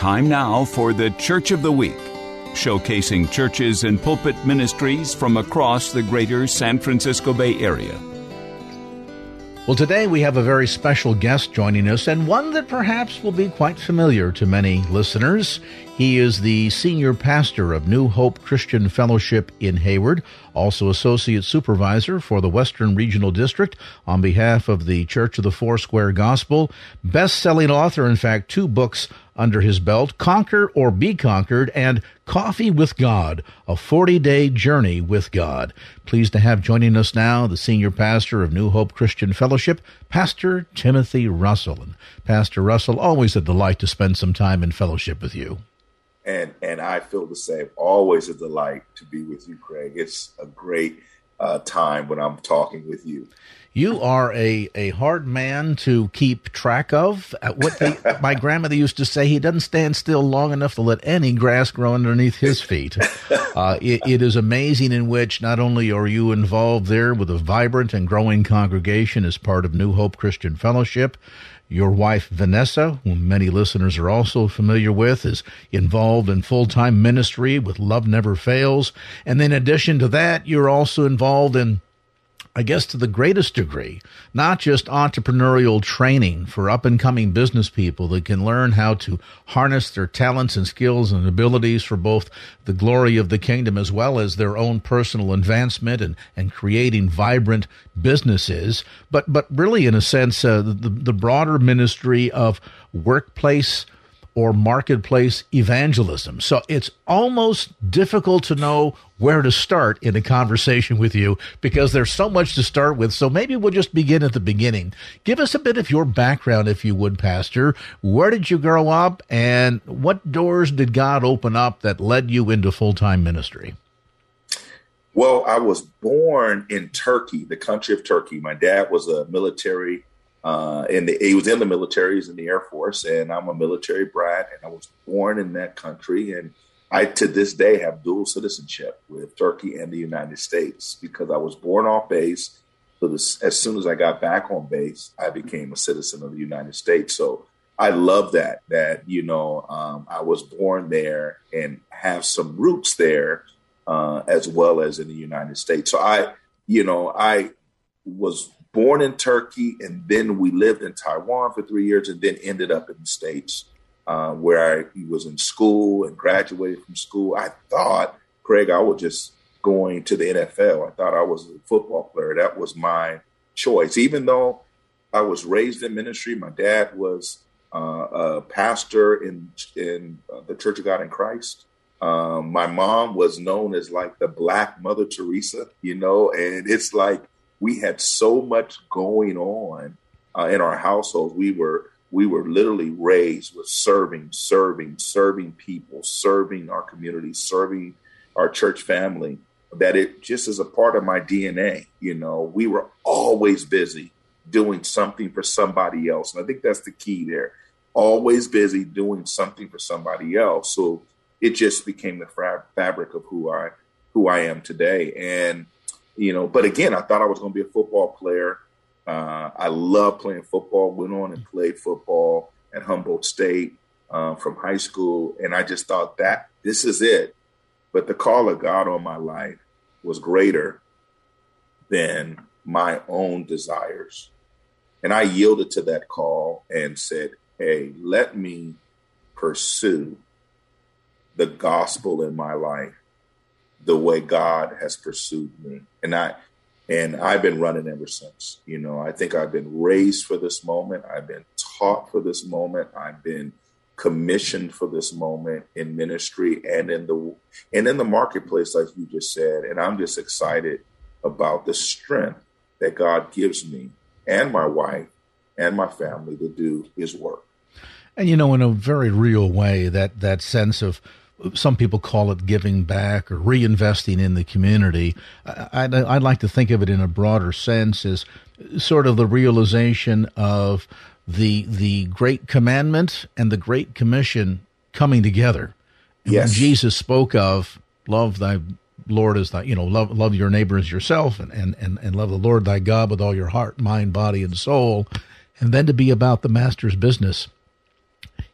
Time now for the Church of the Week, showcasing churches and pulpit ministries from across the greater San Francisco Bay Area. Well, today we have a very special guest joining us, and one that perhaps will be quite familiar to many listeners. He is the senior pastor of New Hope Christian Fellowship in Hayward, also associate supervisor for the Western Regional District on behalf of the Church of the Foursquare Gospel, best-selling author, in fact, two books under his belt, Conquer or Be Conquered, and Coffee with God, a 40-day journey with God. Pleased to have joining us now the senior pastor of New Hope Christian Fellowship, Pastor Timothy Russell. And Pastor Russell, always a delight to spend some time in fellowship with you. And and I feel the same. Always a delight to be with you, Craig. It's a great uh, time when I'm talking with you. You are a, a hard man to keep track of. Uh, what the, my grandmother used to say, he doesn't stand still long enough to let any grass grow underneath his feet. Uh, it, it is amazing in which not only are you involved there with a vibrant and growing congregation as part of New Hope Christian Fellowship, your wife, Vanessa, whom many listeners are also familiar with, is involved in full time ministry with Love Never Fails. And in addition to that, you're also involved in I guess to the greatest degree, not just entrepreneurial training for up and coming business people that can learn how to harness their talents and skills and abilities for both the glory of the kingdom as well as their own personal advancement and, and creating vibrant businesses, but, but really in a sense, uh, the, the broader ministry of workplace or marketplace evangelism. So it's almost difficult to know where to start in a conversation with you because there's so much to start with. So maybe we'll just begin at the beginning. Give us a bit of your background, if you would, Pastor. Where did you grow up and what doors did God open up that led you into full time ministry? Well, I was born in Turkey, the country of Turkey. My dad was a military uh, and the, he was in the military, he's in the Air Force, and I'm a military brat, and I was born in that country, and I to this day have dual citizenship with Turkey and the United States because I was born off base. So this, as soon as I got back on base, I became a citizen of the United States. So I love that that you know um, I was born there and have some roots there uh, as well as in the United States. So I, you know, I was born in Turkey, and then we lived in Taiwan for three years, and then ended up in the States, uh, where I was in school and graduated from school. I thought, Craig, I was just going to the NFL. I thought I was a football player. That was my choice. Even though I was raised in ministry, my dad was uh, a pastor in in uh, the Church of God in Christ. Um, my mom was known as like the Black Mother Teresa, you know, and it's like we had so much going on uh, in our households. We were we were literally raised with serving, serving, serving people, serving our community, serving our church family. That it just is a part of my DNA. You know, we were always busy doing something for somebody else, and I think that's the key there. Always busy doing something for somebody else. So it just became the fabric of who I who I am today, and you know, but again, I thought I was going to be a football player. Uh, I love playing football. Went on and played football at Humboldt State uh, from high school, and I just thought that this is it. But the call of God on my life was greater than my own desires, and I yielded to that call and said, "Hey, let me pursue the gospel in my life." The way God has pursued me. And I and I've been running ever since. You know, I think I've been raised for this moment. I've been taught for this moment. I've been commissioned for this moment in ministry and in the and in the marketplace, like you just said. And I'm just excited about the strength that God gives me and my wife and my family to do his work. And you know, in a very real way, that that sense of some people call it giving back or reinvesting in the community. I'd, I'd like to think of it in a broader sense as sort of the realization of the the great commandment and the great commission coming together. And yes. Jesus spoke of love thy Lord as thy, you know, love love your neighbor as yourself, and, and and and love the Lord thy God with all your heart, mind, body, and soul, and then to be about the master's business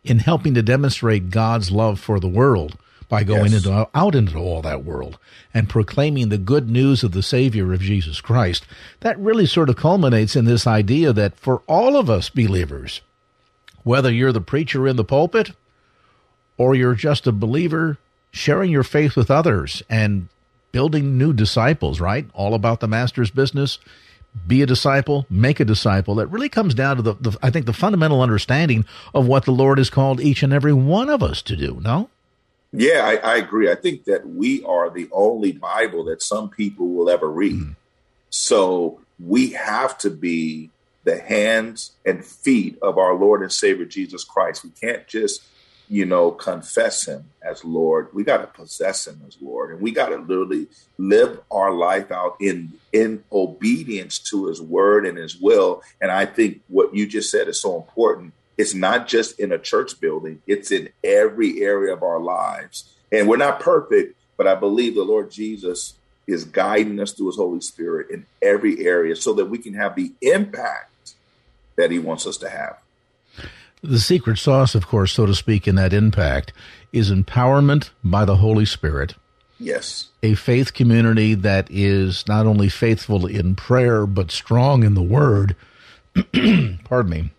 in helping to demonstrate God's love for the world by going yes. into out into all that world and proclaiming the good news of the Savior of Jesus Christ. That really sort of culminates in this idea that for all of us believers, whether you're the preacher in the pulpit or you're just a believer sharing your faith with others and building new disciples, right? All about the master's business. Be a disciple, make a disciple. It really comes down to the, the, I think, the fundamental understanding of what the Lord has called each and every one of us to do. No? Yeah, I, I agree. I think that we are the only Bible that some people will ever read. Mm-hmm. So we have to be the hands and feet of our Lord and Savior Jesus Christ. We can't just you know, confess him as Lord. We got to possess him as Lord. And we got to literally live our life out in in obedience to his word and his will. And I think what you just said is so important. It's not just in a church building, it's in every area of our lives. And we're not perfect, but I believe the Lord Jesus is guiding us through his Holy Spirit in every area so that we can have the impact that he wants us to have. The secret sauce, of course, so to speak, in that impact is empowerment by the Holy Spirit. Yes. A faith community that is not only faithful in prayer, but strong in the word. Pardon me.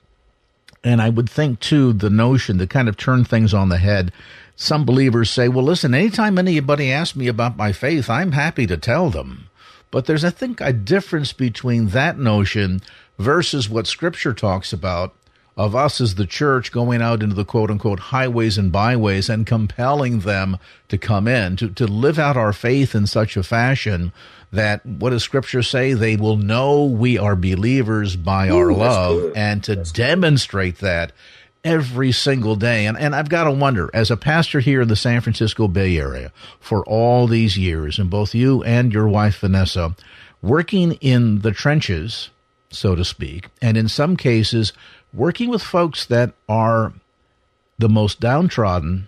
And I would think, too, the notion to kind of turn things on the head. Some believers say, well, listen, anytime anybody asks me about my faith, I'm happy to tell them. But there's, I think, a difference between that notion versus what Scripture talks about of us as the church going out into the quote unquote highways and byways and compelling them to come in, to, to live out our faith in such a fashion that what does scripture say? They will know we are believers by Ooh, our love and to that's demonstrate good. that every single day. And, and I've got to wonder, as a pastor here in the San Francisco Bay Area for all these years, and both you and your wife, Vanessa, working in the trenches, so to speak, and in some cases, working with folks that are the most downtrodden,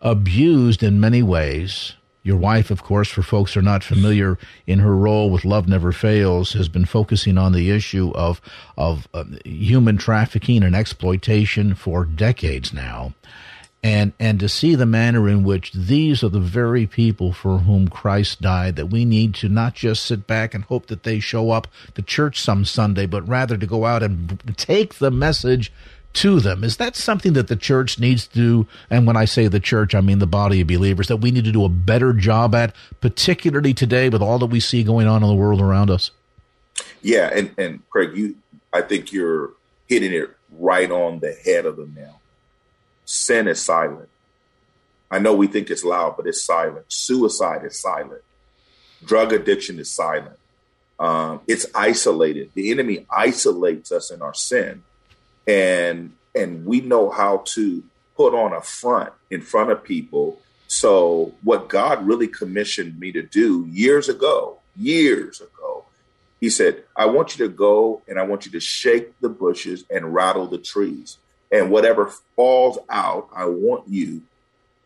abused in many ways. Your wife, of course, for folks who are not familiar in her role with Love Never Fails, has been focusing on the issue of of uh, human trafficking and exploitation for decades now and and to see the manner in which these are the very people for whom Christ died that we need to not just sit back and hope that they show up to church some Sunday but rather to go out and take the message to them. Is that something that the church needs to do? And when I say the church I mean the body of believers that we need to do a better job at particularly today with all that we see going on in the world around us? Yeah and and Craig you I think you're hitting it right on the head of the nail Sin is silent. I know we think it's loud, but it's silent. Suicide is silent. Drug addiction is silent. Um, it's isolated. The enemy isolates us in our sin, and and we know how to put on a front in front of people. So what God really commissioned me to do years ago, years ago, He said, "I want you to go and I want you to shake the bushes and rattle the trees." And whatever falls out, I want you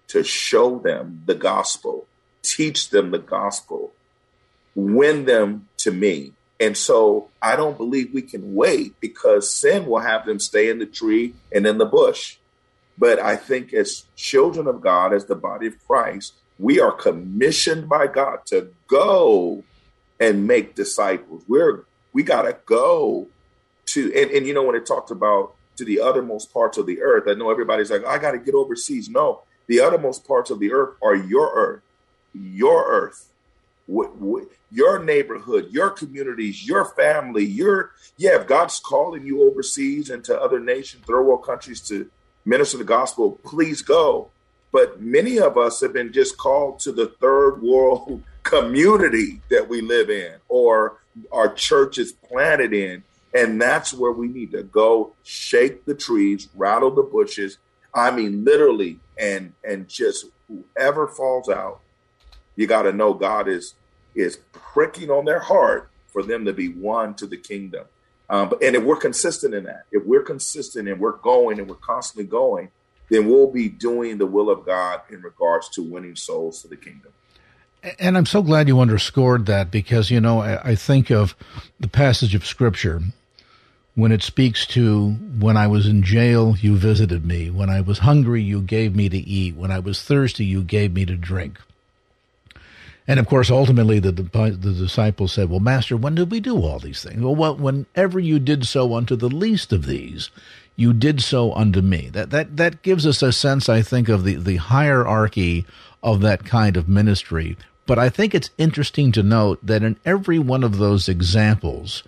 to show them the gospel, teach them the gospel, win them to me. And so I don't believe we can wait because sin will have them stay in the tree and in the bush. But I think as children of God, as the body of Christ, we are commissioned by God to go and make disciples. We're we gotta go to and, and you know when it talked about to the uttermost parts of the earth. I know everybody's like, I got to get overseas. No, the uttermost parts of the earth are your earth, your earth, your neighborhood, your communities, your family. Your yeah, if God's calling you overseas and to other nations, third world countries to minister the gospel, please go. But many of us have been just called to the third world community that we live in or our church is planted in And that's where we need to go shake the trees, rattle the bushes. I mean, literally, and and just whoever falls out, you got to know God is is pricking on their heart for them to be one to the kingdom. Um, and if we're consistent in that, if we're consistent and we're going and we're constantly going, then we'll be doing the will of God in regards to winning souls to the kingdom. And I'm so glad you underscored that because, you know, I, I think of the passage of Scripture when it speaks to when I was in jail, you visited me. When I was hungry, you gave me to eat. When I was thirsty, you gave me to drink. And of course, ultimately, the, the, disciples said, Well, Master, when did we do all these things? Well, whenever you did so unto the least of these, you did so unto me. That, that, that gives us a sense, I think, of the, the hierarchy of that kind of ministry but I think it's interesting to note that in every one of those examples,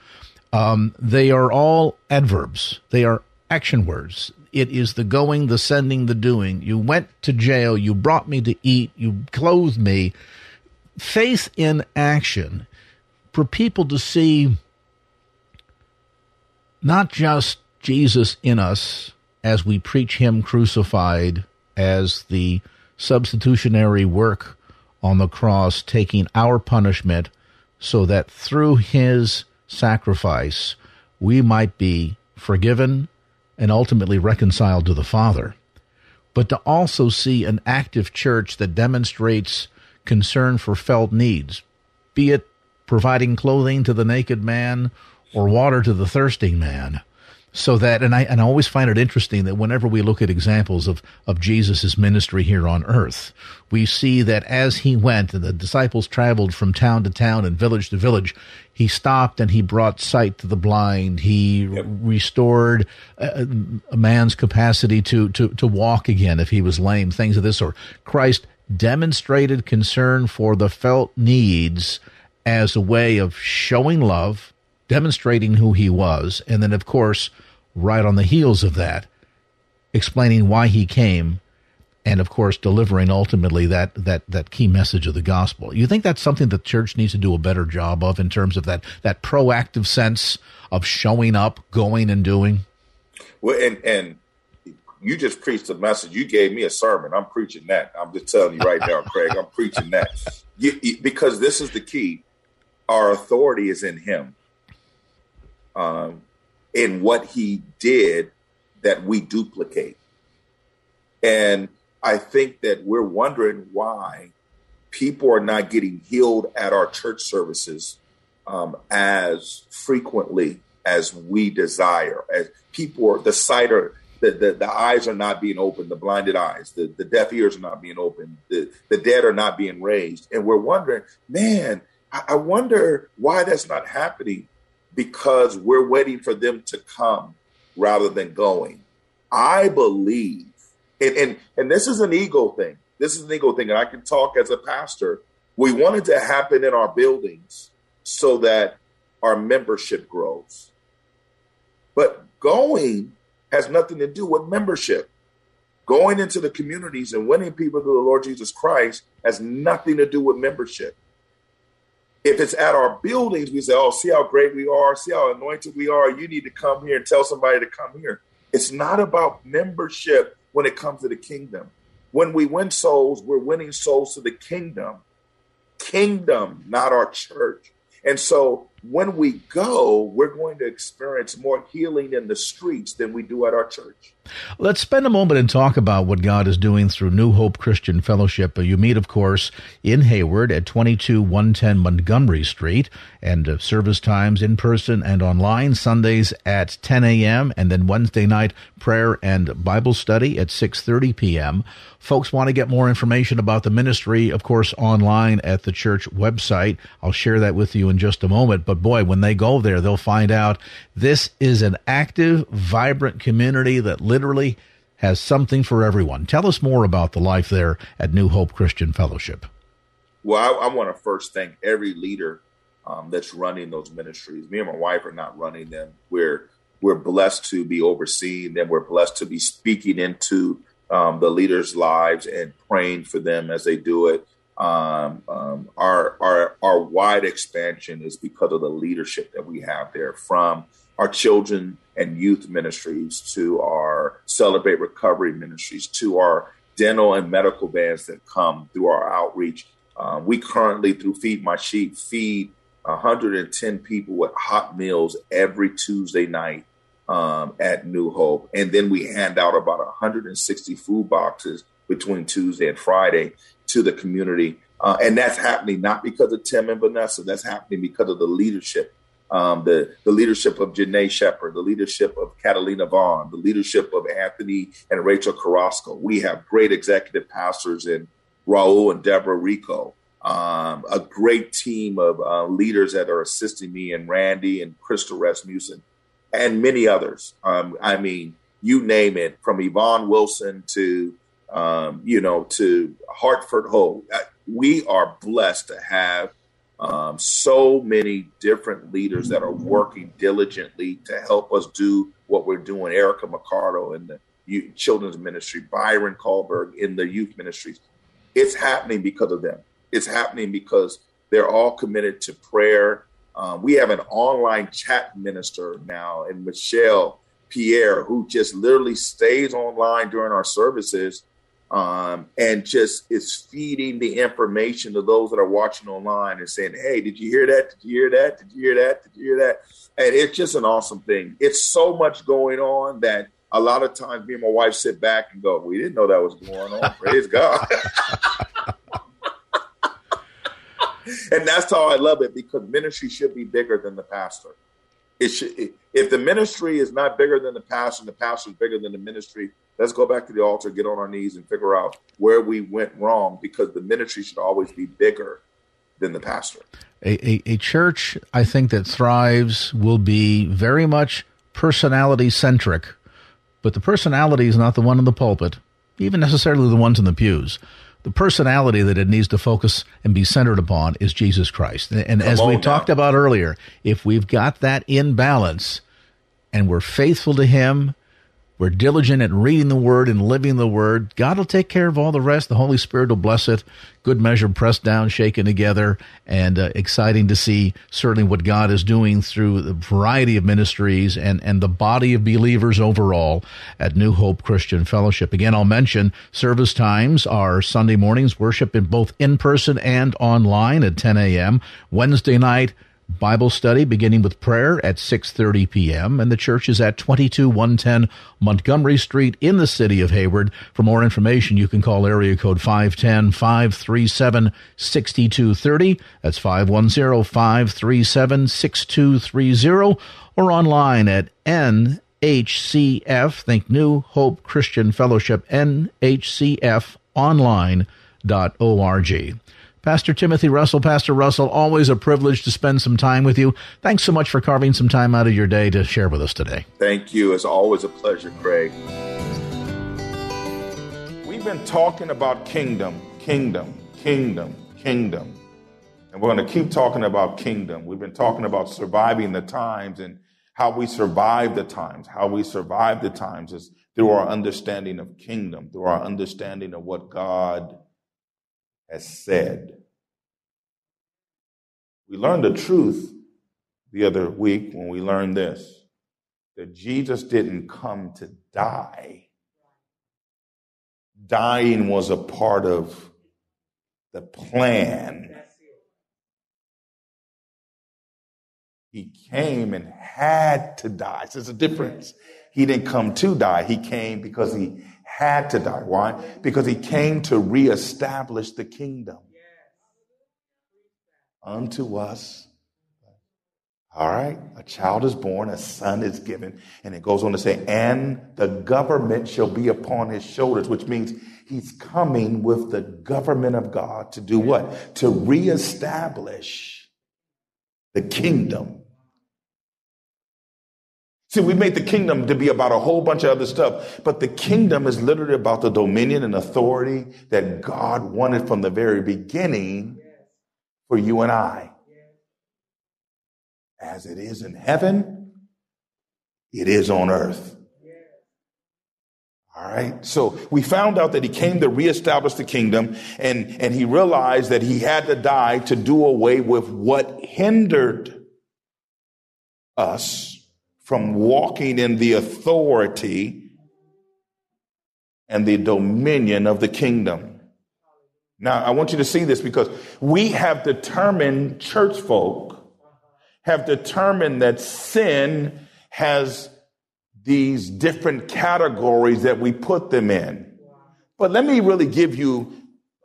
um, they are all adverbs. They are action words. It is the going, the sending, the doing. You went to jail. You brought me to eat. You clothed me. Faith in action for people to see not just Jesus in us as we preach Him crucified as the substitutionary work on the cross, taking our punishment so that through his sacrifice we might be forgiven and ultimately reconciled to the Father. But to also see an active church that demonstrates concern for felt needs, be it providing clothing to the naked man or water to the thirsting man so that and I and I always find it interesting that whenever we look at examples of of Jesus's ministry here on earth, we see that as he went and the disciples traveled from town to town and village to village, he stopped and he brought sight to the blind. He yep. restored a, a man's capacity to to to walk again if he was lame, things of this sort. Christ demonstrated concern for the felt needs as a way of showing love, demonstrating who he was, and then of course right on the heels of that, explaining why he came, and of course delivering ultimately that that that key message of the gospel. You think that's something the church needs to do a better job of in terms of that that proactive sense of showing up, going and doing? Well, and and you just preached a message. You gave me a sermon. I'm preaching that. I'm just telling you right now, Craig. I'm preaching that you, you, because this is the key. Our authority is in Him. Um, in what he did that we duplicate. And I think that we're wondering why people are not getting healed at our church services um, as frequently as we desire. As people are, the sight are, the, the, the eyes are not being opened, the blinded eyes, the, the deaf ears are not being opened, the, the dead are not being raised. And we're wondering, man, I, I wonder why that's not happening because we're waiting for them to come rather than going. I believe, and, and, and this is an ego thing. This is an ego thing. And I can talk as a pastor. We want it to happen in our buildings so that our membership grows. But going has nothing to do with membership. Going into the communities and winning people to the Lord Jesus Christ has nothing to do with membership. If it's at our buildings, we say, oh, see how great we are, see how anointed we are. You need to come here and tell somebody to come here. It's not about membership when it comes to the kingdom. When we win souls, we're winning souls to the kingdom. Kingdom, not our church. And so when we go, we're going to experience more healing in the streets than we do at our church. Let's spend a moment and talk about what God is doing through New Hope Christian Fellowship. You meet, of course, in Hayward at 22110 Montgomery Street, and uh, service times in person and online Sundays at 10 a.m. and then Wednesday night prayer and Bible study at 6:30 p.m. Folks want to get more information about the ministry, of course, online at the church website. I'll share that with you in just a moment. But boy, when they go there, they'll find out this is an active, vibrant community that literally has something for everyone. Tell us more about the life there at New Hope Christian Fellowship. Well, I, I want to first thank every leader um, that's running those ministries. Me and my wife are not running them. We're we're blessed to be overseeing them. We're blessed to be speaking into um, the leaders' lives and praying for them as they do it. Um, um, our our our wide expansion is because of the leadership that we have there, from our children and youth ministries, to our Celebrate Recovery ministries, to our dental and medical vans that come through our outreach. Uh, we currently, through Feed My Sheep, feed 110 people with hot meals every Tuesday night um, at New Hope. And then we hand out about 160 food boxes between Tuesday and Friday to the community. Uh, and that's happening not because of Tim and Vanessa, that's happening because of the leadership. Um, the, the leadership of Janae Shepard, the leadership of Catalina Vaughn, the leadership of Anthony and Rachel Carrasco. We have great executive pastors in Raul and Deborah Rico um, a great team of uh, leaders that are assisting me, and Randy and Crystal Rasmussen, and many others. Um, I mean, you name it, from Yvonne Wilson to um, you know to Hartford Ho. Uh, we are blessed to have um, so many different leaders that are working diligently to help us do what we're doing. Erica McCardo in the youth, children's ministry, Byron Kahlberg in the youth ministries. It's happening because of them. It's happening because they're all committed to prayer. Um, we have an online chat minister now, and Michelle Pierre, who just literally stays online during our services um, and just is feeding the information to those that are watching online and saying, Hey, did you hear that? Did you hear that? Did you hear that? Did you hear that? And it's just an awesome thing. It's so much going on that a lot of times me and my wife sit back and go, We didn't know that was going on. Praise God. and that's how I love it because ministry should be bigger than the pastor. It should, if the ministry is not bigger than the pastor and the pastor is bigger than the ministry, let's go back to the altar, get on our knees, and figure out where we went wrong because the ministry should always be bigger than the pastor. A, a, a church, I think, that thrives will be very much personality centric, but the personality is not the one in the pulpit, even necessarily the ones in the pews the personality that it needs to focus and be centered upon is Jesus Christ. And, as we now. talked about earlier, if we've got that in balance and we're faithful to Him, we're diligent at reading the word and living the word. God will take care of all the rest. The Holy Spirit will bless it. Good measure, pressed down, shaken together, and uh, exciting to see certainly what God is doing through the variety of ministries and, and the body of believers overall at New Hope Christian Fellowship. Again, I'll mention service times are Sunday mornings, worship in both in person and online at 10 a.m. Wednesday night, Bible study beginning with prayer at 6:30 p.m. and the church is at 22110 Montgomery Street in the city of Hayward. For more information, you can call area code 510-537-6230. That's 510-537-6230 or online at NHCF, think New Hope Christian Fellowship, nhcfonline.org. Pastor Timothy Russell. Pastor Russell, always a privilege to spend some time with you. Thanks so much for carving some time out of your day to share with us today. Thank you. It's always a pleasure, Craig. We've been talking about kingdom, kingdom, kingdom, kingdom. And we're going to keep talking about kingdom. We've been talking about surviving the times and how we survive the times. How we survive the times is through our understanding of kingdom, through our understanding of what God has said. We learned the truth the other week when we learned this that Jesus didn't come to die. Dying was a part of the plan. He came and had to die. So there's a difference. He didn't come to die. He came because he had to die. Why? Because he came to reestablish the kingdom unto us. All right, a child is born, a son is given, and it goes on to say, and the government shall be upon his shoulders, which means he's coming with the government of God to do what? To reestablish the kingdom See, we made the kingdom to be about a whole bunch of other stuff, but the kingdom is literally about the dominion and authority that God wanted from the very beginning for you and I. As it is in heaven, it is on earth. All right. So we found out that he came to reestablish the kingdom and, and he realized that he had to die to do away with what hindered us from walking in the authority and the dominion of the kingdom. Now, I want you to see this because we have determined, church folk have determined that sin has these different categories that we put them in. But let me really give you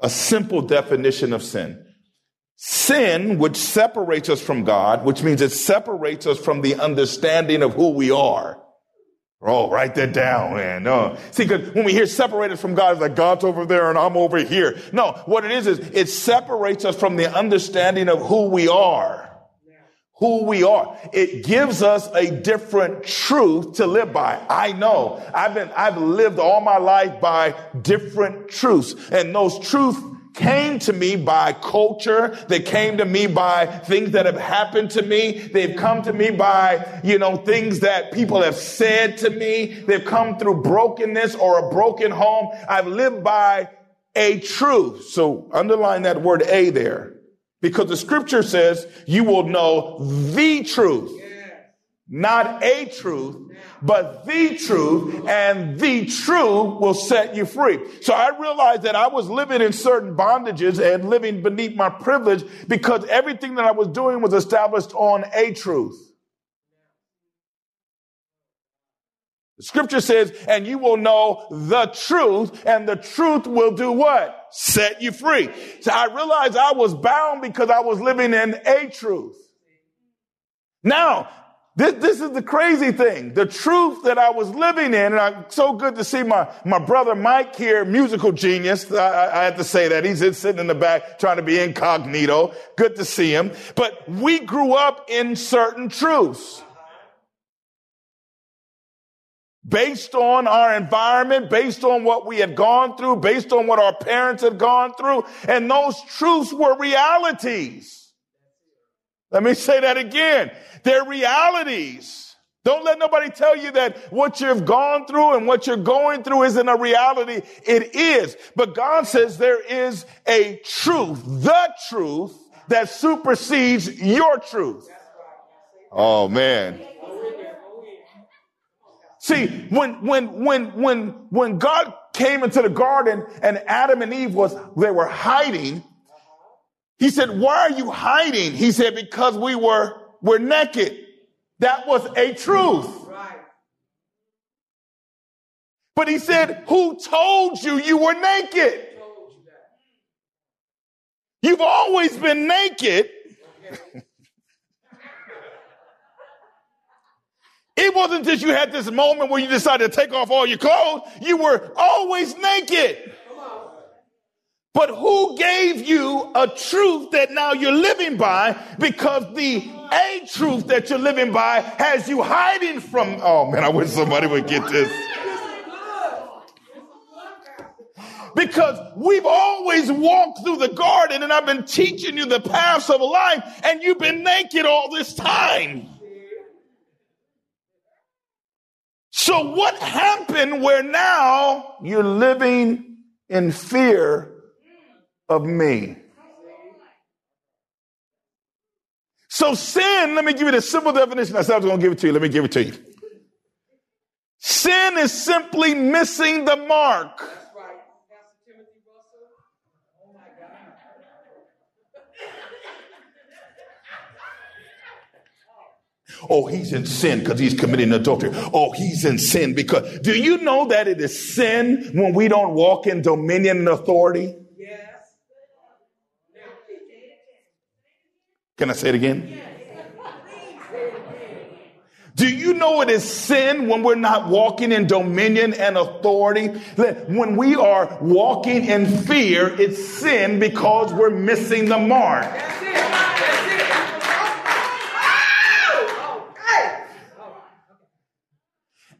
a simple definition of sin. Sin, which separates us from God, which means it separates us from the understanding of who we are. Oh, write that down, man. No. See, because when we hear separated from God, it's like God's over there and I'm over here. No, what it is is it separates us from the understanding of who we are. Who we are. It gives us a different truth to live by. I know. I've been, I've lived all my life by different truths. And those truths came to me by culture. They came to me by things that have happened to me. They've come to me by, you know, things that people have said to me. They've come through brokenness or a broken home. I've lived by a truth. So underline that word a there because the scripture says you will know the truth not a truth, but the truth, and the truth will set you free. So I realized that I was living in certain bondages and living beneath my privilege because everything that I was doing was established on a truth. The scripture says, and you will know the truth, and the truth will do what? Set you free. So I realized I was bound because I was living in a truth. Now, this, this is the crazy thing. The truth that I was living in, and I'm so good to see my, my brother Mike here, musical genius. I, I had to say that. He's sitting in the back trying to be incognito. Good to see him. But we grew up in certain truths based on our environment, based on what we had gone through, based on what our parents had gone through. And those truths were realities. Let me say that again. They're realities. Don't let nobody tell you that what you've gone through and what you're going through isn't a reality. It is. But God says there is a truth, the truth that supersedes your truth. Oh man. See, when, when, when, when, when God came into the garden and Adam and Eve was, they were hiding, he said, why are you hiding? He said, because we were, were naked. That was a truth. But he said, who told you you were naked? You've always been naked. it wasn't just you had this moment where you decided to take off all your clothes. You were always naked. But who gave you a truth that now you're living by because the a truth that you're living by has you hiding from, oh man, I wish somebody would get this. Because we've always walked through the garden and I've been teaching you the paths of life and you've been naked all this time. So what happened where now you're living in fear of me. So sin, let me give you the simple definition. I said I was going to give it to you. Let me give it to you. Sin is simply missing the mark. Oh, he's in sin because he's committing adultery. Oh, he's in sin because do you know that it is sin when we don't walk in dominion and authority? Can I say it again? Do you know it is sin when we're not walking in dominion and authority? When we are walking in fear, it's sin because we're missing the mark.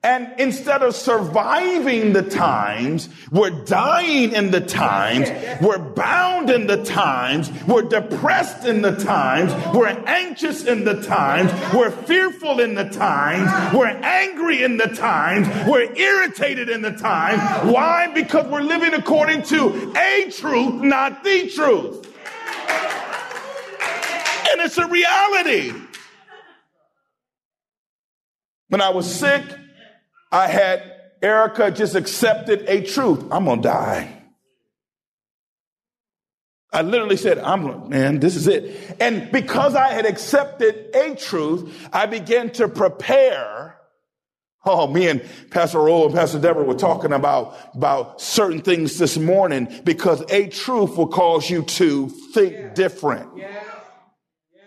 And instead of surviving the times, we're dying in the times, we're bound in the times, we're depressed in the times, we're anxious in the times, we're fearful in the times, we're angry in the times, we're irritated in the times. Why? Because we're living according to a truth, not the truth. And it's a reality. When I was sick, I had Erica just accepted a truth. I'm going to die. I literally said, I'm, man, this is it. And because I had accepted a truth, I began to prepare. Oh, me and Pastor Raul and Pastor Deborah were talking about, about certain things this morning because a truth will cause you to think yeah. different. Yeah. Yeah.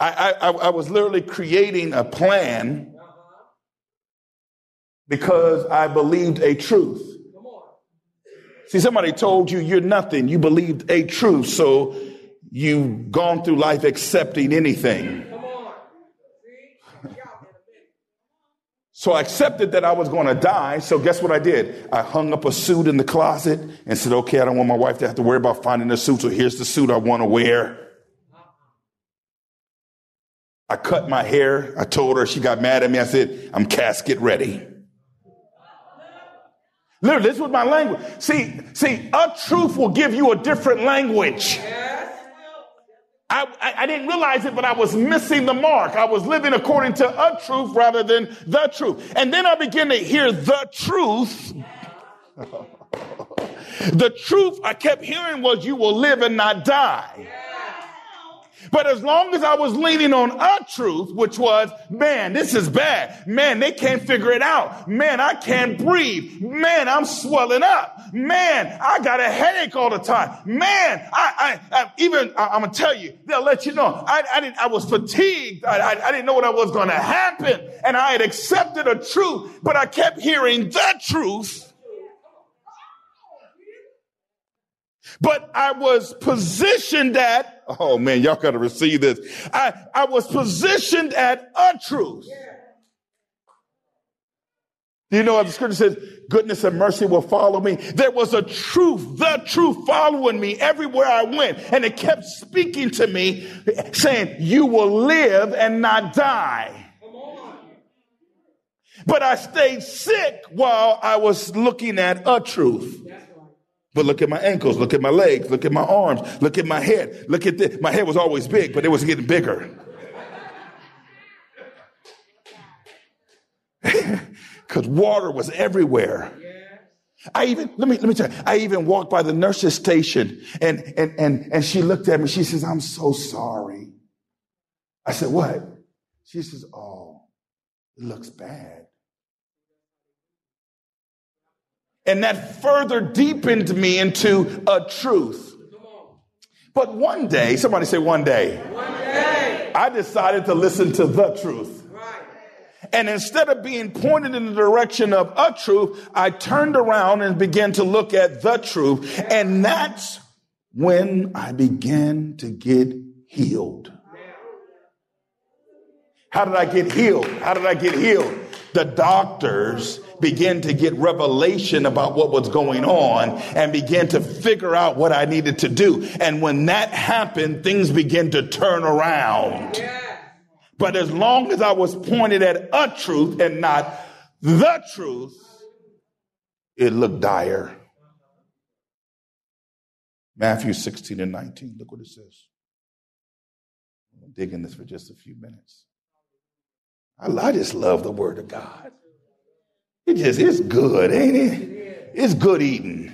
I, I, I was literally creating a plan because I believed a truth. See, somebody told you you're nothing. You believed a truth, so you've gone through life accepting anything. So I accepted that I was going to die. So guess what I did? I hung up a suit in the closet and said, okay, I don't want my wife to have to worry about finding a suit. So here's the suit I want to wear. I cut my hair. I told her, she got mad at me. I said, I'm casket ready. Literally, this was my language. See, see, a truth will give you a different language. I, I, I, didn't realize it, but I was missing the mark. I was living according to a truth rather than the truth. And then I began to hear the truth. the truth I kept hearing was you will live and not die. But as long as I was leaning on a truth, which was, man, this is bad. Man, they can't figure it out. Man, I can't breathe. Man, I'm swelling up. Man, I got a headache all the time. Man, I, I, I even, I, am gonna tell you, they'll let you know. I, I didn't, I was fatigued. I, I, I didn't know what was gonna happen. And I had accepted a truth, but I kept hearing the truth. But I was positioned at Oh man, y'all got to receive this. I, I was positioned at a truth. You know what the scripture says? Goodness and mercy will follow me. There was a truth, the truth following me everywhere I went. And it kept speaking to me saying, you will live and not die. But I stayed sick while I was looking at a truth. But look at my ankles, look at my legs, look at my arms, look at my head. Look at this. My head was always big, but it was getting bigger. Because water was everywhere. I even, let me, let me tell you, I even walked by the nurse's station and, and, and, and she looked at me. She says, I'm so sorry. I said, what? She says, oh, it looks bad. And that further deepened me into a truth. But one day, somebody say one day, one day. I decided to listen to the truth. And instead of being pointed in the direction of a truth, I turned around and began to look at the truth. And that's when I began to get healed. How did I get healed? How did I get healed? The doctors begin to get revelation about what was going on and begin to figure out what I needed to do. And when that happened, things began to turn around. But as long as I was pointed at a truth and not the truth, it looked dire. Matthew 16 and 19, look what it says. I'm dig in this for just a few minutes. I, just love the word of God. It just, it's good, ain't it? It's good eating.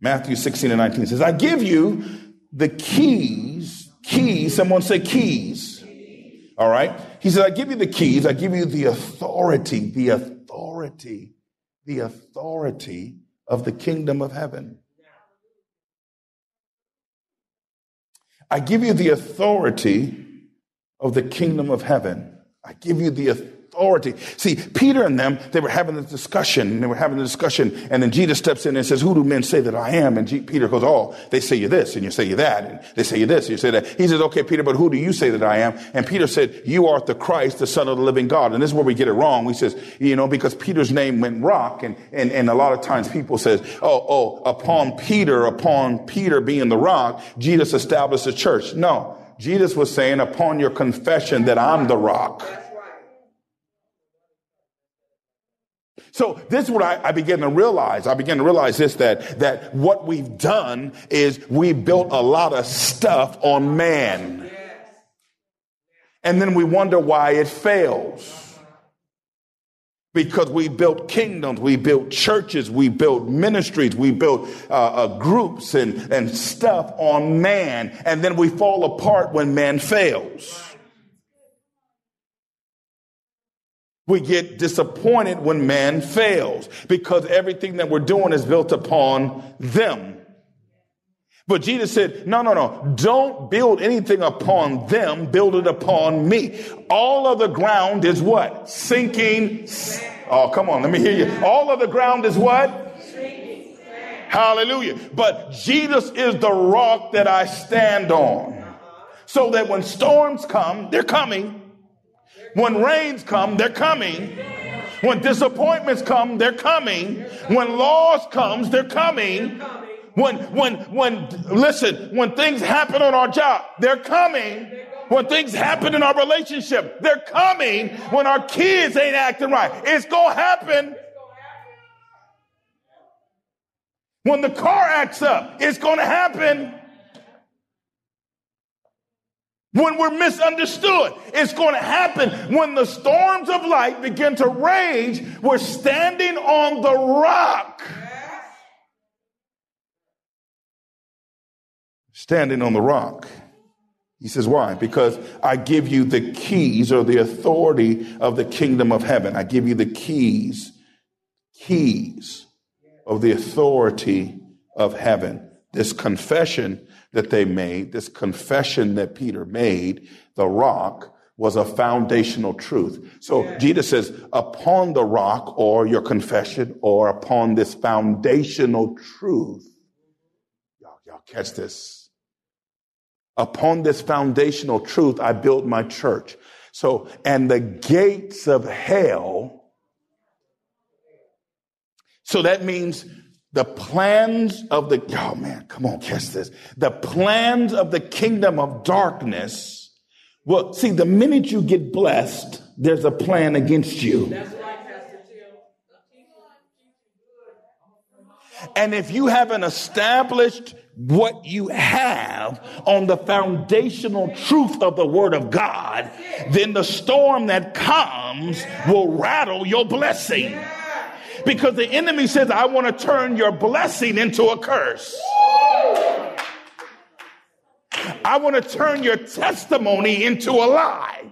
Matthew 16 and 19 says, I give you the keys, keys, someone say keys. All right. He said, I give you the keys. I give you the authority, the authority, the authority of the kingdom of heaven. I give you the authority of the kingdom of heaven. I give you the authority. See, Peter and them, they were having a discussion, and they were having a discussion, and then Jesus steps in and says, Who do men say that I am? And G- Peter goes, Oh, they say you this, and you say you that, and they say you this, and you say that. He says, Okay, Peter, but who do you say that I am? And Peter said, You art the Christ, the Son of the living God. And this is where we get it wrong. We says, you know, because Peter's name went rock, and, and, and a lot of times people says, Oh, oh, upon Peter, upon Peter being the rock, Jesus established a church. No. Jesus was saying, upon your confession that I'm the rock. So this is what I, I, began to realize. I began to realize this, that, that what we've done is we built a lot of stuff on man. And then we wonder why it fails. Because we built kingdoms, we built churches, we built ministries, we built uh, uh, groups and, and stuff on man, and then we fall apart when man fails. We get disappointed when man fails because everything that we're doing is built upon them. But Jesus said, no, no, no, don't build anything upon them, build it upon me. All of the ground is what? Sinking. Oh, come on, let me hear you. All of the ground is what? Hallelujah. But Jesus is the rock that I stand on. So that when storms come, they're coming. When rains come, they're coming. When disappointments come, they're coming. When loss comes, they're coming. When, when, when, listen, when things happen on our job, they're coming. When things happen in our relationship, they're coming. When our kids ain't acting right, it's gonna happen. When the car acts up, it's gonna happen. When we're misunderstood, it's going to happen. When the storms of life begin to rage, we're standing on the rock. Standing on the rock. He says, Why? Because I give you the keys or the authority of the kingdom of heaven. I give you the keys, keys of the authority of heaven. This confession that they made, this confession that Peter made, the rock, was a foundational truth. So yeah. Jesus says, upon the rock or your confession or upon this foundational truth, y'all, y'all catch this Upon this foundational truth, I built my church. So, and the gates of hell. So that means the plans of the, oh man, come on, catch this. The plans of the kingdom of darkness. Well, see, the minute you get blessed, there's a plan against you. And if you have an established what you have on the foundational truth of the word of God, then the storm that comes will rattle your blessing. Because the enemy says, I want to turn your blessing into a curse. I want to turn your testimony into a lie.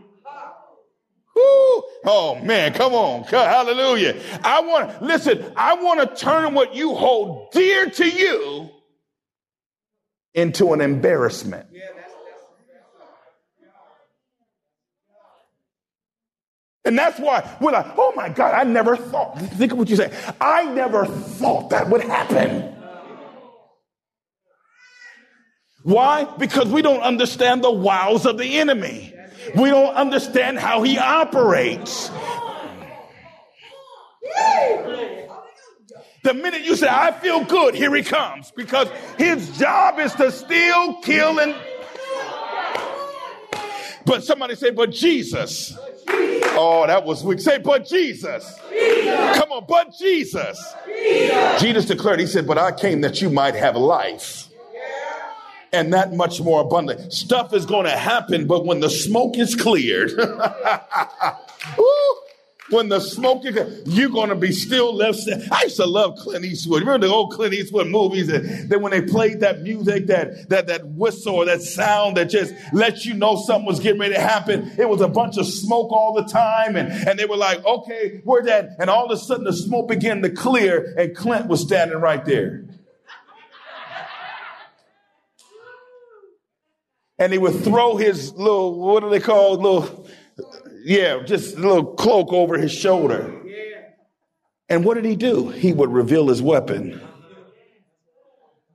Oh man, come on. Hallelujah. I want, listen, I want to turn what you hold dear to you into an embarrassment. And that's why we're like, oh my God, I never thought. Think of what you say. I never thought that would happen. Why? Because we don't understand the wiles of the enemy. We don't understand how he operates. The minute you say, I feel good, here he comes. Because his job is to steal, kill, and. But somebody say, but Jesus. Oh, that was weak. Say, but Jesus. Jesus. Come on, but Jesus. Jesus. Jesus declared, He said, But I came that you might have life and that much more abundant. Stuff is going to happen, but when the smoke is cleared, when the smoke is, you're going to be still left. I used to love Clint Eastwood. Remember the old Clint Eastwood movies that, that when they played that music, that, that, that whistle or that sound that just lets you know something was getting ready to happen. It was a bunch of smoke all the time. And, and they were like, okay, where's that? And all of a sudden the smoke began to clear and Clint was standing right there. and he would throw his little, what do they call little, yeah, just a little cloak over his shoulder. And what did he do? He would reveal his weapon.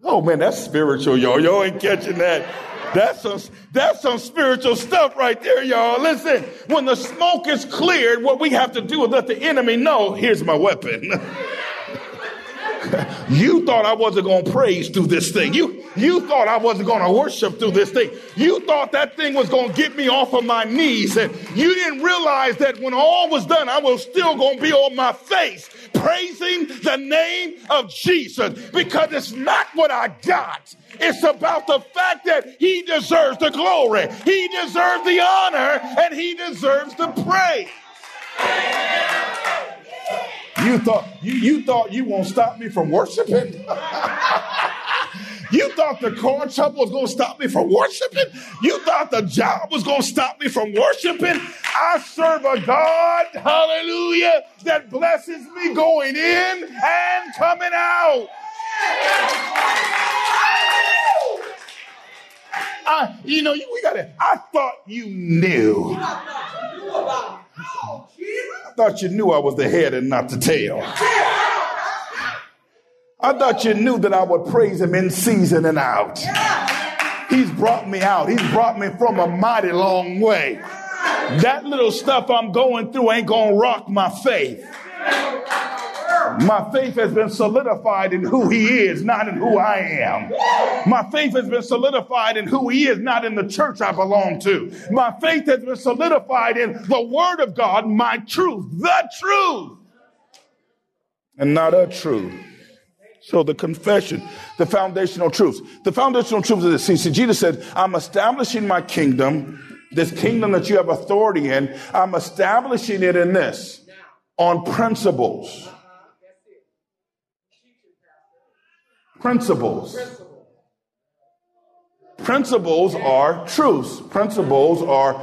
Oh man, that's spiritual, y'all. Y'all ain't catching that. That's some, that's some spiritual stuff right there, y'all. Listen, when the smoke is cleared, what we have to do is let the enemy know, here's my weapon. you thought I wasn't going to praise through this thing. You, you thought I wasn't going to worship through this thing. You thought that thing was going to get me off of my knees. And you didn't realize that when all was done, I was still going to be on my face praising the name of Jesus because it's not what I got. It's about the fact that he deserves the glory. He deserves the honor and he deserves the praise. You thought you, you thought you won't stop me from worshiping? you thought the car trouble was to stop me from worshiping? You thought the job was to stop me from worshiping? I serve a God, hallelujah, that blesses me going in and coming out. I, you know, we got it. I thought you knew. I thought you knew I was the head and not the tail. I thought you knew that I would praise him in season and out. He's brought me out. He's brought me from a mighty long way. That little stuff I'm going through ain't gonna rock my faith. My faith has been solidified in who he is, not in who I am. My faith has been solidified in who he is, not in the church I belong to. My faith has been solidified in the word of God, my truth, the truth, and not a truth. So the confession, the foundational truths. The foundational truths of this. See, see, Jesus said, I'm establishing my kingdom, this kingdom that you have authority in, I'm establishing it in this on principles. Principles. Principles are truths. Principles are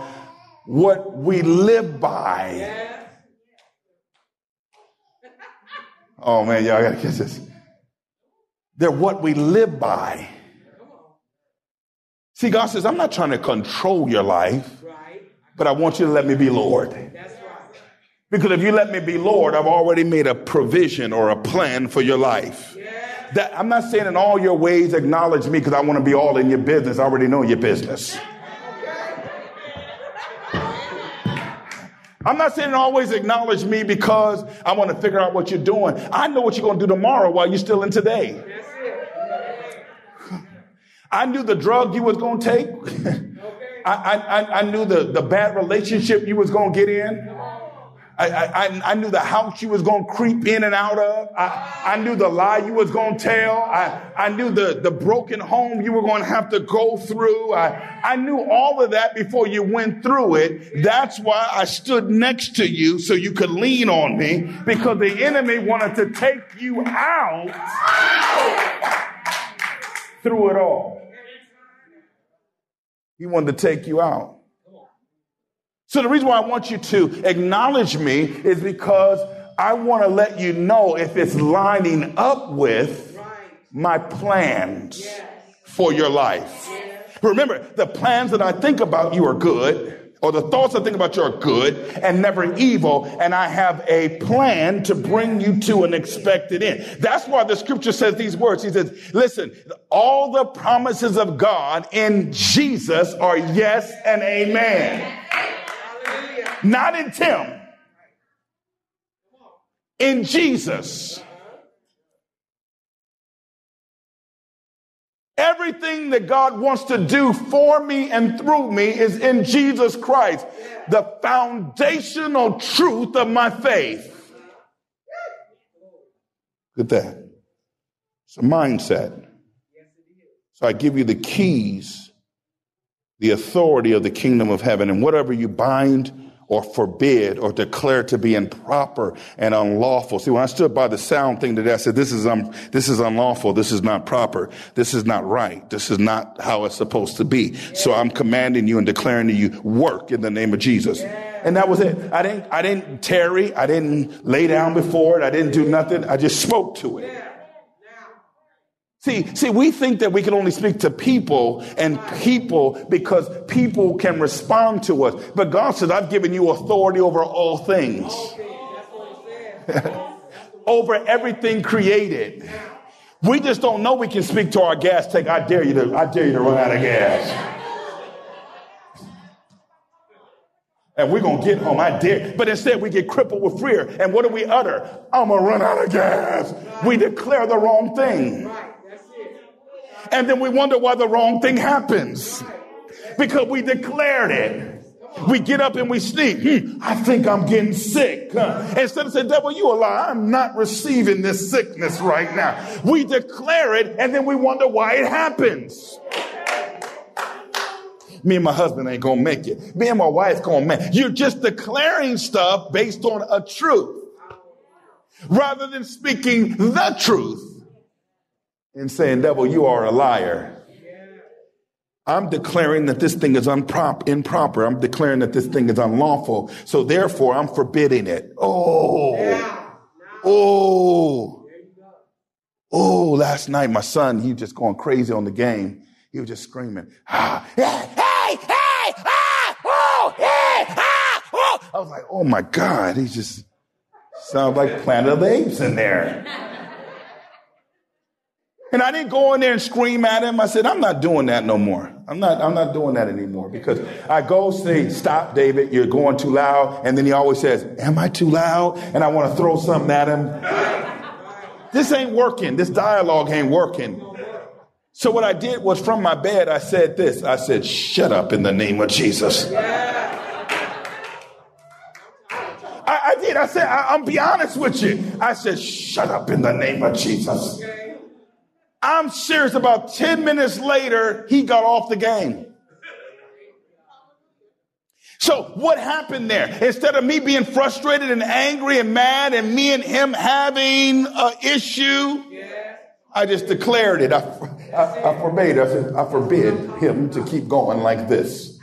what we live by. Oh man, y'all gotta catch this. They're what we live by. See, God says, I'm not trying to control your life, but I want you to let me be Lord. Because if you let me be Lord, I've already made a provision or a plan for your life. That I'm not saying in all your ways acknowledge me because I want to be all in your business. I already know your business. I'm not saying always acknowledge me because I want to figure out what you're doing. I know what you're going to do tomorrow while you're still in today. I knew the drug you was going to take. I, I, I knew the, the bad relationship you was going to get in. I, I, I, knew the house you was going to creep in and out of. I, I knew the lie you was going to tell. I, I knew the, the broken home you were going to have to go through. I, I knew all of that before you went through it. That's why I stood next to you so you could lean on me because the enemy wanted to take you out through it all. He wanted to take you out. So the reason why I want you to acknowledge me is because I want to let you know if it's lining up with my plans for your life. Remember, the plans that I think about you are good, or the thoughts I think about you are good and never evil, and I have a plan to bring you to an expected end. That's why the scripture says these words. He says, listen, all the promises of God in Jesus are yes and amen not in Tim, in Jesus. Everything that God wants to do for me and through me is in Jesus Christ, the foundational truth of my faith. Look at that. It's a mindset. So I give you the keys, the authority of the kingdom of heaven, and whatever you bind or forbid or declare to be improper and unlawful. See, when I stood by the sound thing today, I said, this is, um, this is unlawful. This is not proper. This is not right. This is not how it's supposed to be. So I'm commanding you and declaring to you, work in the name of Jesus. And that was it. I didn't, I didn't tarry. I didn't lay down before it. I didn't do nothing. I just spoke to it. See, see, we think that we can only speak to people and people because people can respond to us. But God says, I've given you authority over all things. over everything created. We just don't know we can speak to our gas tank. I dare you to, I dare you to run out of gas. And we're gonna get home. I dare. But instead we get crippled with fear. And what do we utter? I'm gonna run out of gas. We declare the wrong thing. And then we wonder why the wrong thing happens. Because we declared it. We get up and we sneak. Hmm, I think I'm getting sick. Huh? Instead of saying, devil, you a lie. I'm not receiving this sickness right now. We declare it and then we wonder why it happens. Me and my husband ain't gonna make it. Me and my wife gonna make it. You're just declaring stuff based on a truth. rather than speaking the truth and saying, devil, you are a liar. I'm declaring that this thing is unprop- improper. I'm declaring that this thing is unlawful. So therefore, I'm forbidding it. Oh, oh, oh, last night, my son, he was just going crazy on the game. He was just screaming, ah, hey, hey, hey, ah, oh, hey, ah, oh. I was like, oh my God, he just sounds like Planet of the Apes in there. And I didn't go in there and scream at him. I said, I'm not doing that no more. I'm not, I'm not doing that anymore because I go say, stop, David, you're going too loud. And then he always says, am I too loud? And I want to throw something at him. this ain't working. This dialogue ain't working. So what I did was from my bed, I said this. I said, shut up in the name of Jesus. I, I did. I said, I, I'll be honest with you. I said, shut up in the name of Jesus. I'm serious. About 10 minutes later, he got off the game. So what happened there? Instead of me being frustrated and angry and mad and me and him having an issue, I just declared it. I, I, I forbade, I I forbid him to keep going like this.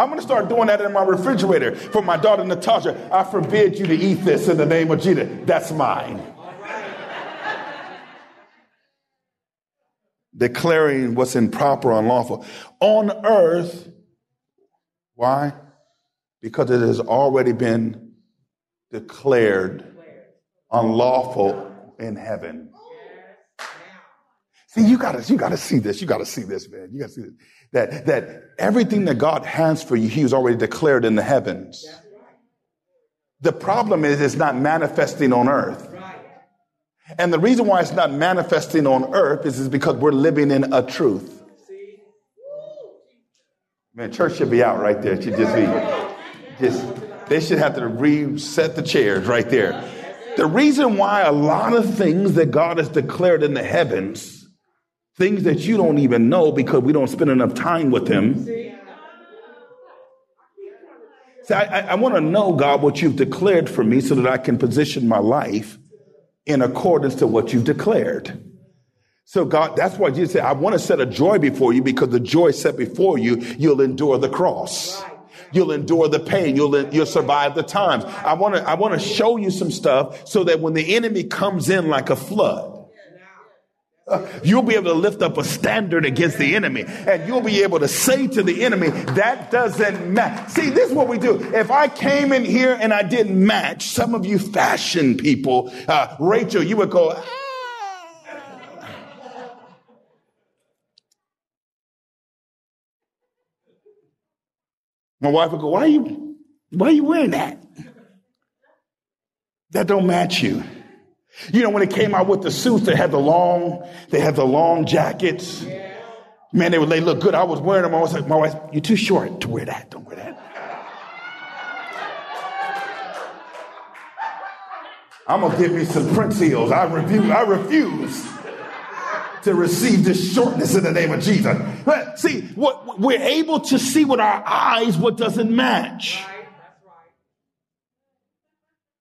I'm going to start doing that in my refrigerator for my daughter Natasha. I forbid you to eat this in the name of Jesus. That's mine. Declaring what's improper, unlawful on earth. Why? Because it has already been declared unlawful in heaven. See, you gotta, you gotta see this. You gotta see this, man. You gotta see this. That, that everything that God has for you, He was already declared in the heavens. The problem is it's not manifesting on earth. And the reason why it's not manifesting on earth is, is because we're living in a truth. Man, church should be out right there. It should just be, just, they should have to reset the chairs right there. The reason why a lot of things that God has declared in the heavens things that you don't even know because we don't spend enough time with Him. See, I, I, want to know, God, what you've declared for me so that I can position my life in accordance to what you've declared. So, God, that's why Jesus said, I want to set a joy before you because the joy set before you, you'll endure the cross. You'll endure the pain. You'll, you'll survive the times. I want to, I want to show you some stuff so that when the enemy comes in like a flood, You'll be able to lift up a standard against the enemy and you'll be able to say to the enemy, that doesn't match. See, this is what we do. If I came in here and I didn't match, some of you fashion people, uh, Rachel, you would go, ah. My wife would go, why are you, why are you wearing that? That don't match you. You know, when it came out with the suits, they had the long, they had the long jackets. Man, they would they look good. I was wearing them. I was like, my wife, you're too short to wear that. Don't wear that. I'm gonna give me some Prince heels. I refuse, I refuse to receive this shortness in the name of Jesus. But see, what we're able to see with our eyes what doesn't match.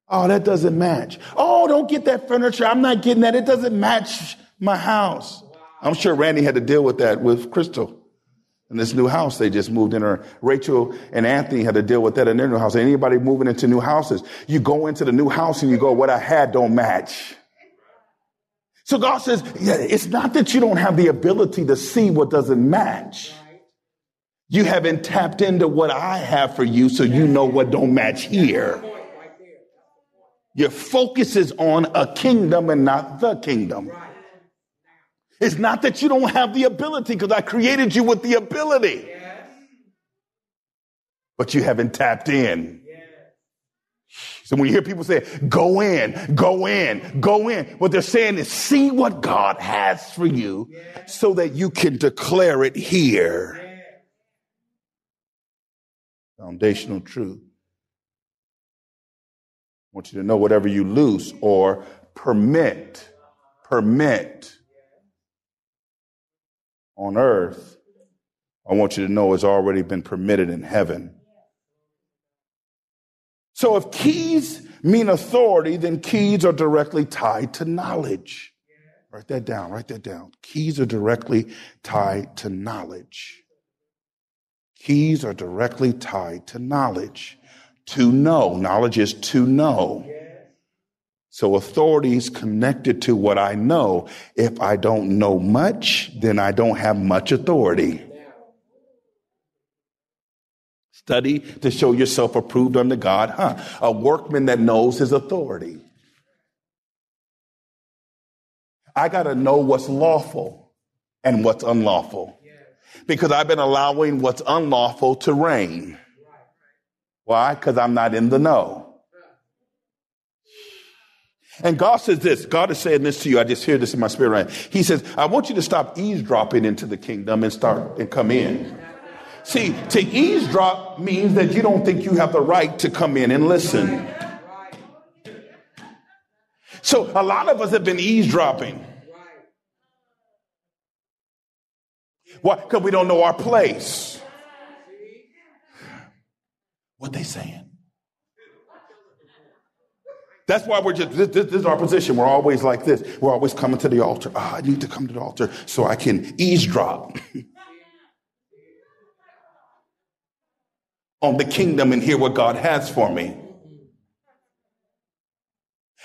Oh, that doesn't match. Oh, don't get that furniture. I'm not getting that. It doesn't match my house. I'm sure Randy had to deal with that with Crystal in this new house they just moved in. Or Rachel and Anthony had to deal with that in their new house. Anybody moving into new houses, you go into the new house and you go, what I had don't match. So God says, yeah, it's not that you don't have the ability to see what doesn't match. You haven't tapped into what I have for you, so you know what don't match here. Your focus is on a kingdom and not the kingdom. It's not that you don't have the ability because I created you with the ability. But you haven't tapped in. So when you hear people say, go in, go in, go in, what they're saying is see what God has for you so that you can declare it here. Foundational truth. I want you to know whatever you loose or permit, permit on earth, I want you to know it's already been permitted in heaven. So if keys mean authority, then keys are directly tied to knowledge. Write that down, write that down. Keys are directly tied to knowledge. Keys are directly tied to knowledge. To know. Knowledge is to know. So authority is connected to what I know. If I don't know much, then I don't have much authority. Study to show yourself approved unto God, huh? A workman that knows his authority. I got to know what's lawful and what's unlawful because I've been allowing what's unlawful to reign. Why? Because I'm not in the know. And God says this God is saying this to you. I just hear this in my spirit right. He says, I want you to stop eavesdropping into the kingdom and start and come in. See, to eavesdrop means that you don't think you have the right to come in and listen. So a lot of us have been eavesdropping. Why? Because we don't know our place. What they saying? That's why we're just, this, this, is our position. We're always like this. We're always coming to the altar. Oh, I need to come to the altar so I can eavesdrop. on the kingdom and hear what God has for me.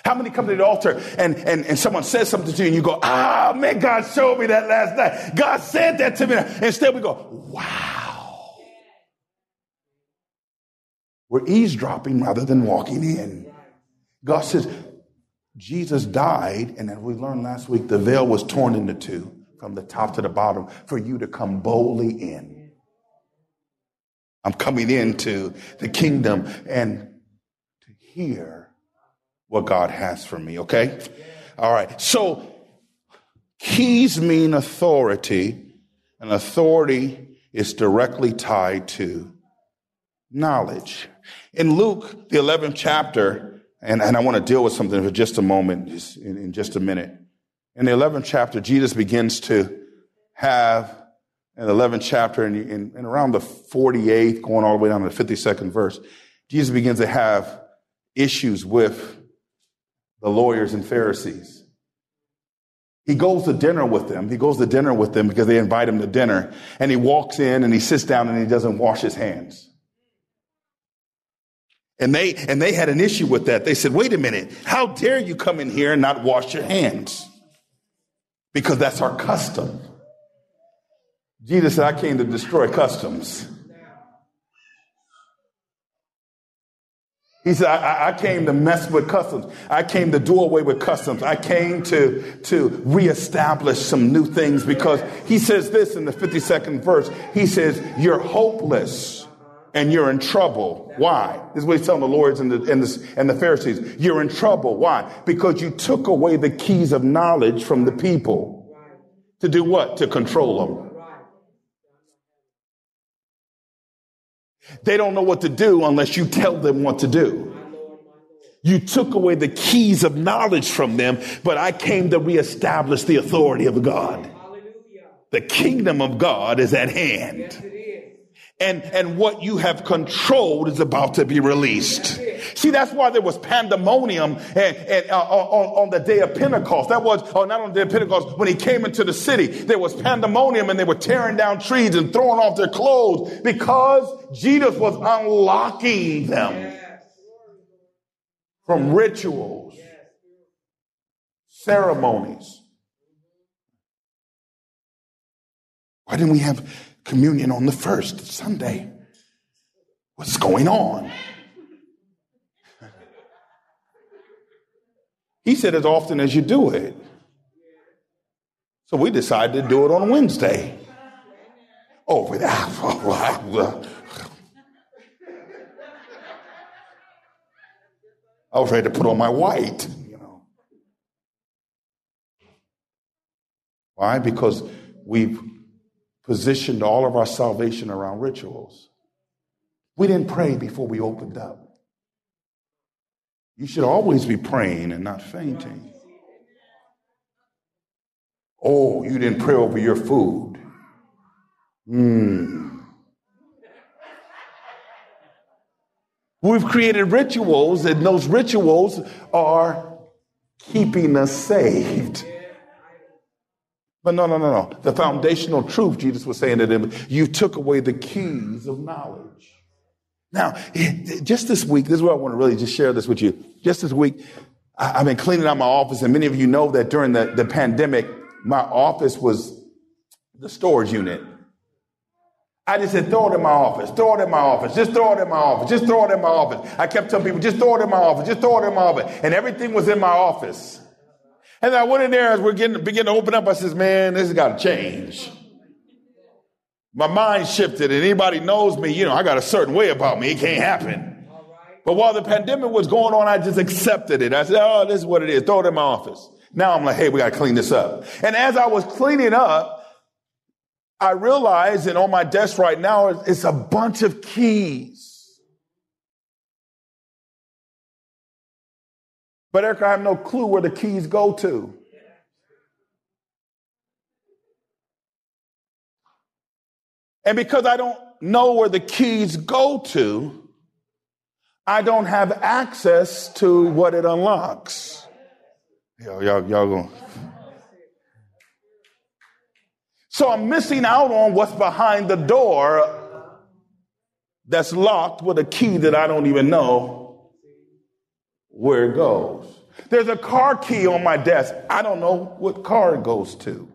How many come to the altar and, and, and someone says something to you and you go, ah, man, God showed me that last night. God said that to me. Instead, we go, wow. We're eavesdropping rather than walking in. God says, Jesus died, and as we learned last week, the veil was torn into two from the top to the bottom for you to come boldly in. I'm coming into the kingdom and to hear what God has for me, okay? All right. So keys mean authority, and authority is directly tied to knowledge. In Luke, the 11th chapter, and, and I want to deal with something for just a moment, just in, in just a minute. In the 11th chapter, Jesus begins to have in the 11th chapter and, in, in around the 48th, going all the way down to the 52nd verse, Jesus begins to have issues with the lawyers and Pharisees. He goes to dinner with them. He goes to dinner with them because they invite him to dinner. And he walks in and he sits down and he doesn't wash his hands. And they, and they had an issue with that. They said, wait a minute. How dare you come in here and not wash your hands? Because that's our custom. Jesus said, I came to destroy customs. He said, I, I, came to mess with customs. I came to do away with customs. I came to, to reestablish some new things because he says this in the 52nd verse. He says, You're hopeless and you're in trouble. Why? This is what he's telling the Lords and the, and, the, and the Pharisees. You're in trouble. Why? Because you took away the keys of knowledge from the people. To do what? To control them. They don't know what to do unless you tell them what to do. You took away the keys of knowledge from them, but I came to reestablish the authority of God. The kingdom of God is at hand and, and what you have controlled is about to be released. See, that's why there was pandemonium and, and uh, on, on, the day of Pentecost. That was, oh, not on the day of Pentecost, when he came into the city, there was pandemonium and they were tearing down trees and throwing off their clothes because Jesus was unlocking them from rituals, ceremonies. Why didn't we have communion on the first Sunday. What's going on? He said, as often as you do it. So we decided to do it on Wednesday. Oh, without. I was ready to put on my white, you know. Why? Because we've positioned all of our salvation around rituals. We didn't pray before we opened up. You should always be praying and not fainting. Oh, you didn't pray over your food. Hmm. We've created rituals, and those rituals are keeping us saved. But no, no, no, no. The foundational truth, Jesus was saying to them, you took away the keys of knowledge. Now, eh, just this week, this is where I want to really just share this with you. Just this week, I've been cleaning out my office, and many of you know that during the, the pandemic, my office was the storage unit. I just said, throw it in my office, throw it in my office, just throw it in my office, just throw it in my office. I kept telling people, just throw it in my office, just throw it in my office. And everything was in my office. And I went in there as we're getting begin to open up. I says, man, this has got to change. My mind shifted, and anybody knows me, you know, I got a certain way about me. It can't happen. But while the pandemic was going on, I just accepted it. I said, oh, this is what it is. Throw it in my office. Now I'm like, hey, we got to clean this up. And as I was cleaning up, I realized and on my desk right now it's a bunch of keys. But Eric, I have no clue where the keys go to. And because I don't know where the keys go to, I don't have access to what it unlocks. Yo, y'all, y'all going. So I'm missing out on what's behind the door that's locked with a key that I don't even know where it goes. There's a car key on my desk. I don't know what car it goes to.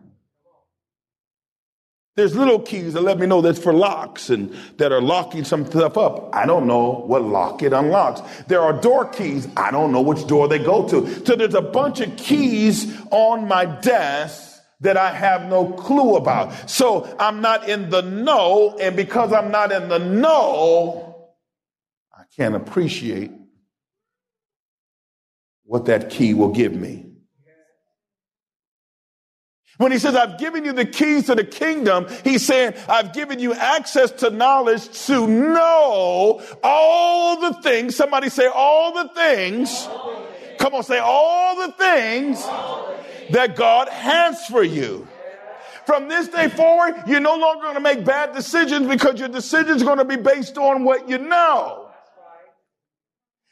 There's little keys that let me know that's for locks and that are locking some stuff up. I don't know what lock it unlocks. There are door keys. I don't know which door they go to. So there's a bunch of keys on my desk that I have no clue about. So I'm not in the know. And because I'm not in the know, I can't appreciate what that key will give me. When he says, I've given you the keys to the kingdom, he's saying, I've given you access to knowledge to know all the things. Somebody say, all the things. Come on, say, all the things that God has for you. From this day forward, you're no longer going to make bad decisions because your decisions are going to be based on what you know.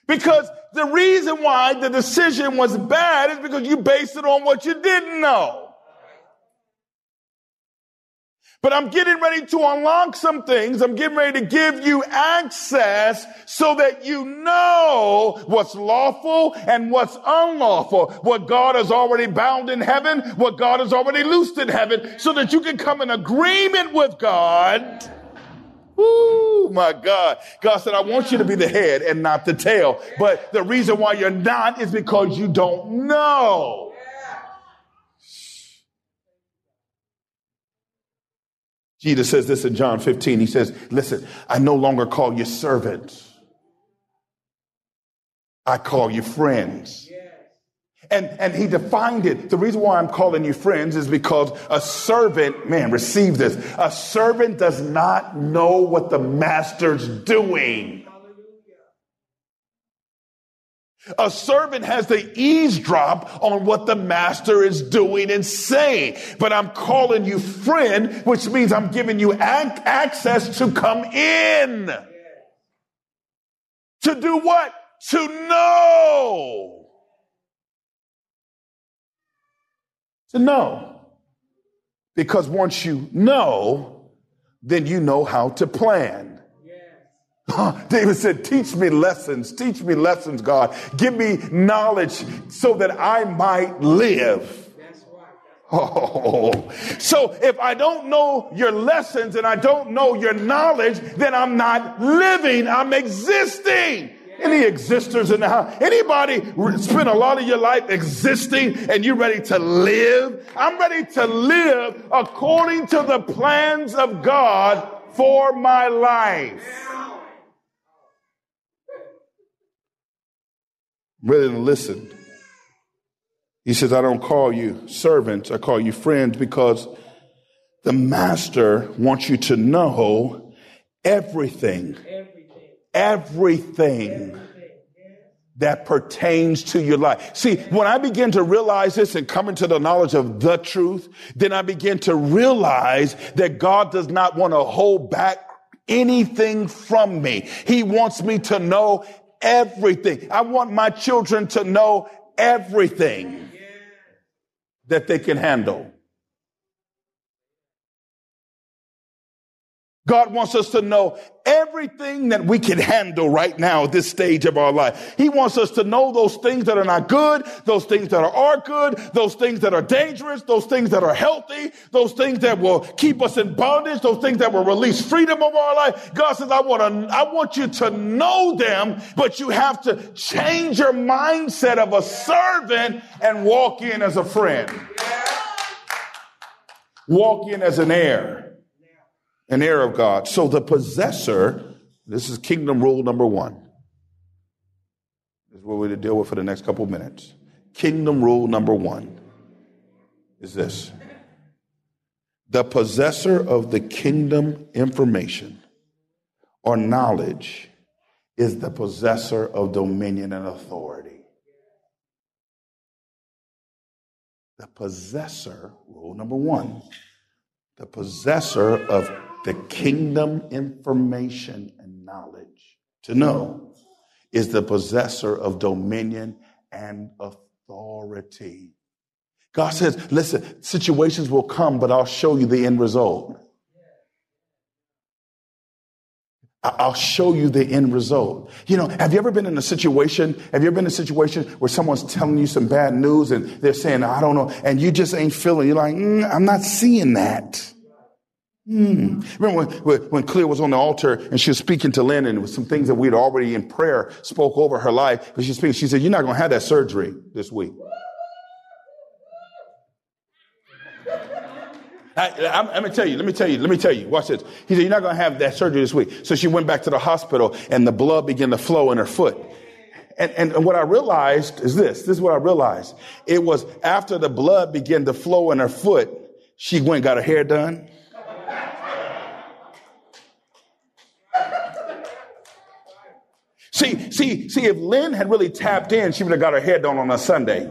Because the reason why the decision was bad is because you based it on what you didn't know. But I'm getting ready to unlock some things. I'm getting ready to give you access so that you know what's lawful and what's unlawful. What God has already bound in heaven, what God has already loosed in heaven, so that you can come in agreement with God. Ooh, my God. God said, I want you to be the head and not the tail. But the reason why you're not is because you don't know. Jesus says this in John 15. He says, Listen, I no longer call you servants, I call you friends. And, and he defined it. The reason why I'm calling you friends is because a servant, man, receive this. A servant does not know what the master's doing. A servant has to eavesdrop on what the master is doing and saying. But I'm calling you friend, which means I'm giving you ac- access to come in. To do what? To know. To know. Because once you know, then you know how to plan. David said, Teach me lessons, teach me lessons, God. Give me knowledge so that I might live. Oh, so if I don't know your lessons and I don't know your knowledge, then I'm not living, I'm existing. Any existers in the house? Anybody spend a lot of your life existing and you're ready to live? I'm ready to live according to the plans of God for my life. rather than listen. He says, I don't call you servants, I call you friends because the master wants you to know everything, everything that pertains to your life. See, when I begin to realize this and come into the knowledge of the truth, then I begin to realize that God does not want to hold back anything from me. He wants me to know everything. I want my children to know everything that they can handle. God wants us to know everything that we can handle right now at this stage of our life. He wants us to know those things that are not good, those things that are, good, those things that are dangerous, those things that are healthy, those things that will keep us in bondage, those things that will release freedom of our life. God says, I want to, I want you to know them, but you have to change your mindset of a servant and walk in as a friend. Walk in as an heir an heir of God. So the possessor, this is kingdom rule number one. This is what we're going to deal with for the next couple of minutes. Kingdom rule number one is this the possessor of the kingdom information or knowledge is the possessor of dominion and authority. The possessor, rule number one, the possessor of the kingdom information and knowledge to know is the possessor of dominion and authority. God says, listen, situations will come, but I'll show you the end result. I'll show you the end result. You know, have you ever been in a situation? Have you ever been in a situation where someone's telling you some bad news and they're saying, I don't know, and you just ain't feeling, you're like, mm, I'm not seeing that. Hmm. Remember when, when Cleo was on the altar and she was speaking to Lynn and it was some things that we had already in prayer spoke over her life. But she speaking, she said, you're not going to have that surgery this week. I, I, let me tell you, let me tell you, let me tell you. Watch this. He said, you're not going to have that surgery this week. So she went back to the hospital and the blood began to flow in her foot. And, and, and what I realized is this. This is what I realized. It was after the blood began to flow in her foot, she went and got her hair done See, see, see, if Lynn had really tapped in, she would have got her hair done on a Sunday.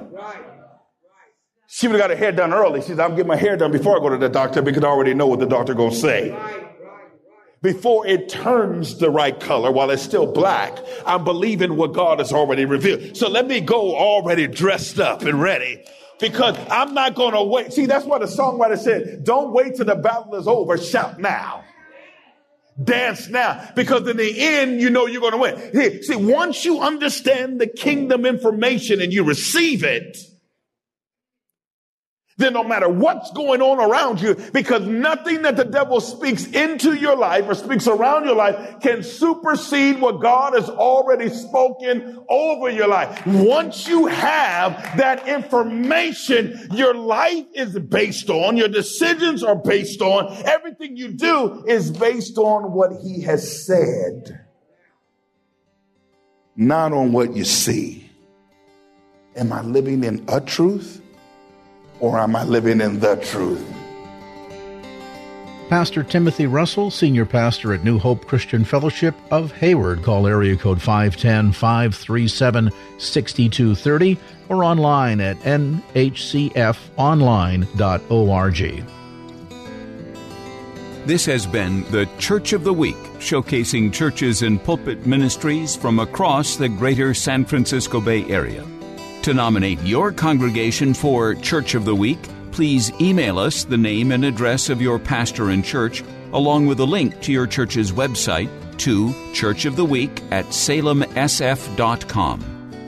She would have got her hair done early. She said, I'm getting my hair done before I go to the doctor because I already know what the doctor gonna say. Before it turns the right color while it's still black, I'm believing what God has already revealed. So let me go already dressed up and ready because I'm not going to wait. See, that's why the songwriter said, don't wait till the battle is over. Shout now. Dance now because in the end, you know you're going to win. See, once you understand the kingdom information and you receive it, then no matter what's going on around you, because nothing that the devil speaks into your life or speaks around your life can supersede what God has already spoken over your life. Once you have that information, your life is based on, your decisions are based on, everything you do is based on what he has said, not on what you see. Am I living in a truth? Or am I living in the truth? Pastor Timothy Russell, Senior Pastor at New Hope Christian Fellowship of Hayward. Call area code 510 537 6230 or online at nhcfonline.org. This has been the Church of the Week, showcasing churches and pulpit ministries from across the greater San Francisco Bay Area. To nominate your congregation for Church of the Week, please email us the name and address of your pastor and church, along with a link to your church's website to Church of the Week at salemsf.com.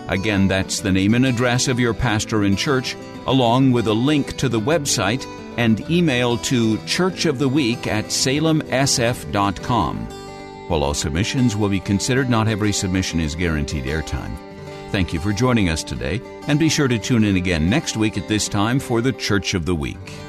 Again, that's the name and address of your pastor and church, along with a link to the website and email to Church of the Week at salemsf.com. While all submissions will be considered, not every submission is guaranteed airtime. Thank you for joining us today, and be sure to tune in again next week at this time for the Church of the Week.